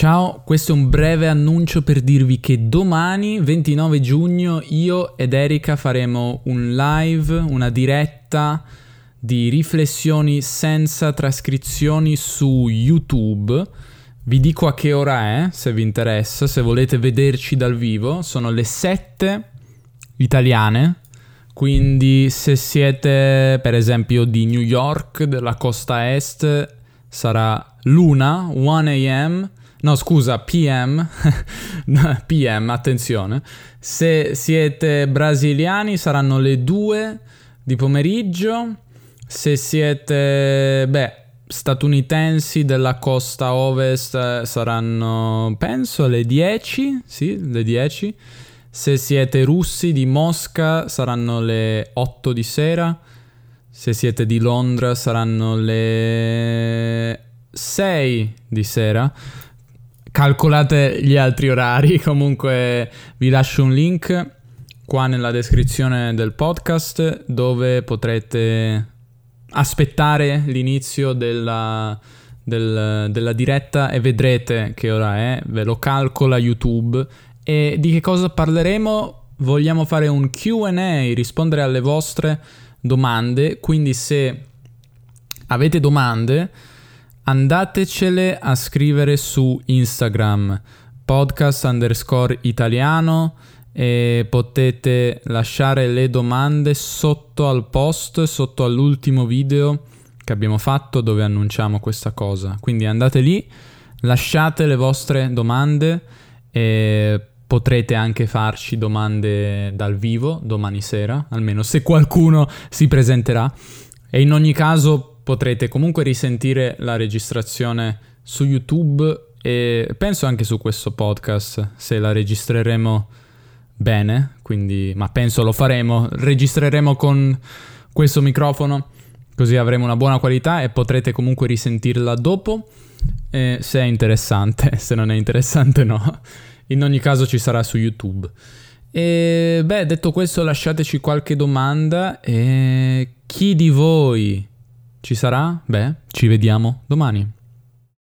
Ciao, questo è un breve annuncio per dirvi che domani, 29 giugno, io ed Erika faremo un live, una diretta di riflessioni senza trascrizioni su YouTube. Vi dico a che ora è, se vi interessa, se volete vederci dal vivo. Sono le 7 italiane, quindi se siete per esempio di New York, della costa est, sarà l'una, 1 am. No, scusa, PM. PM, attenzione. Se siete brasiliani saranno le 2 di pomeriggio. Se siete, beh, statunitensi della costa ovest saranno, penso, le 10. Sì, le 10. Se siete russi di Mosca saranno le 8 di sera. Se siete di Londra saranno le 6 di sera. Calcolate gli altri orari, comunque vi lascio un link qua nella descrizione del podcast dove potrete aspettare l'inizio della, del, della diretta e vedrete che ora è, ve lo calcola YouTube e di che cosa parleremo? Vogliamo fare un QA, rispondere alle vostre domande, quindi se avete domande andatecele a scrivere su Instagram podcast underscore italiano e potete lasciare le domande sotto al post, sotto all'ultimo video che abbiamo fatto dove annunciamo questa cosa. Quindi andate lì, lasciate le vostre domande e potrete anche farci domande dal vivo domani sera, almeno se qualcuno si presenterà. E in ogni caso potrete comunque risentire la registrazione su YouTube e penso anche su questo podcast se la registreremo bene, quindi ma penso lo faremo, registreremo con questo microfono così avremo una buona qualità e potrete comunque risentirla dopo eh, se è interessante, se non è interessante no. In ogni caso ci sarà su YouTube. E beh, detto questo, lasciateci qualche domanda. E chi di voi ci sarà? Beh, ci vediamo domani.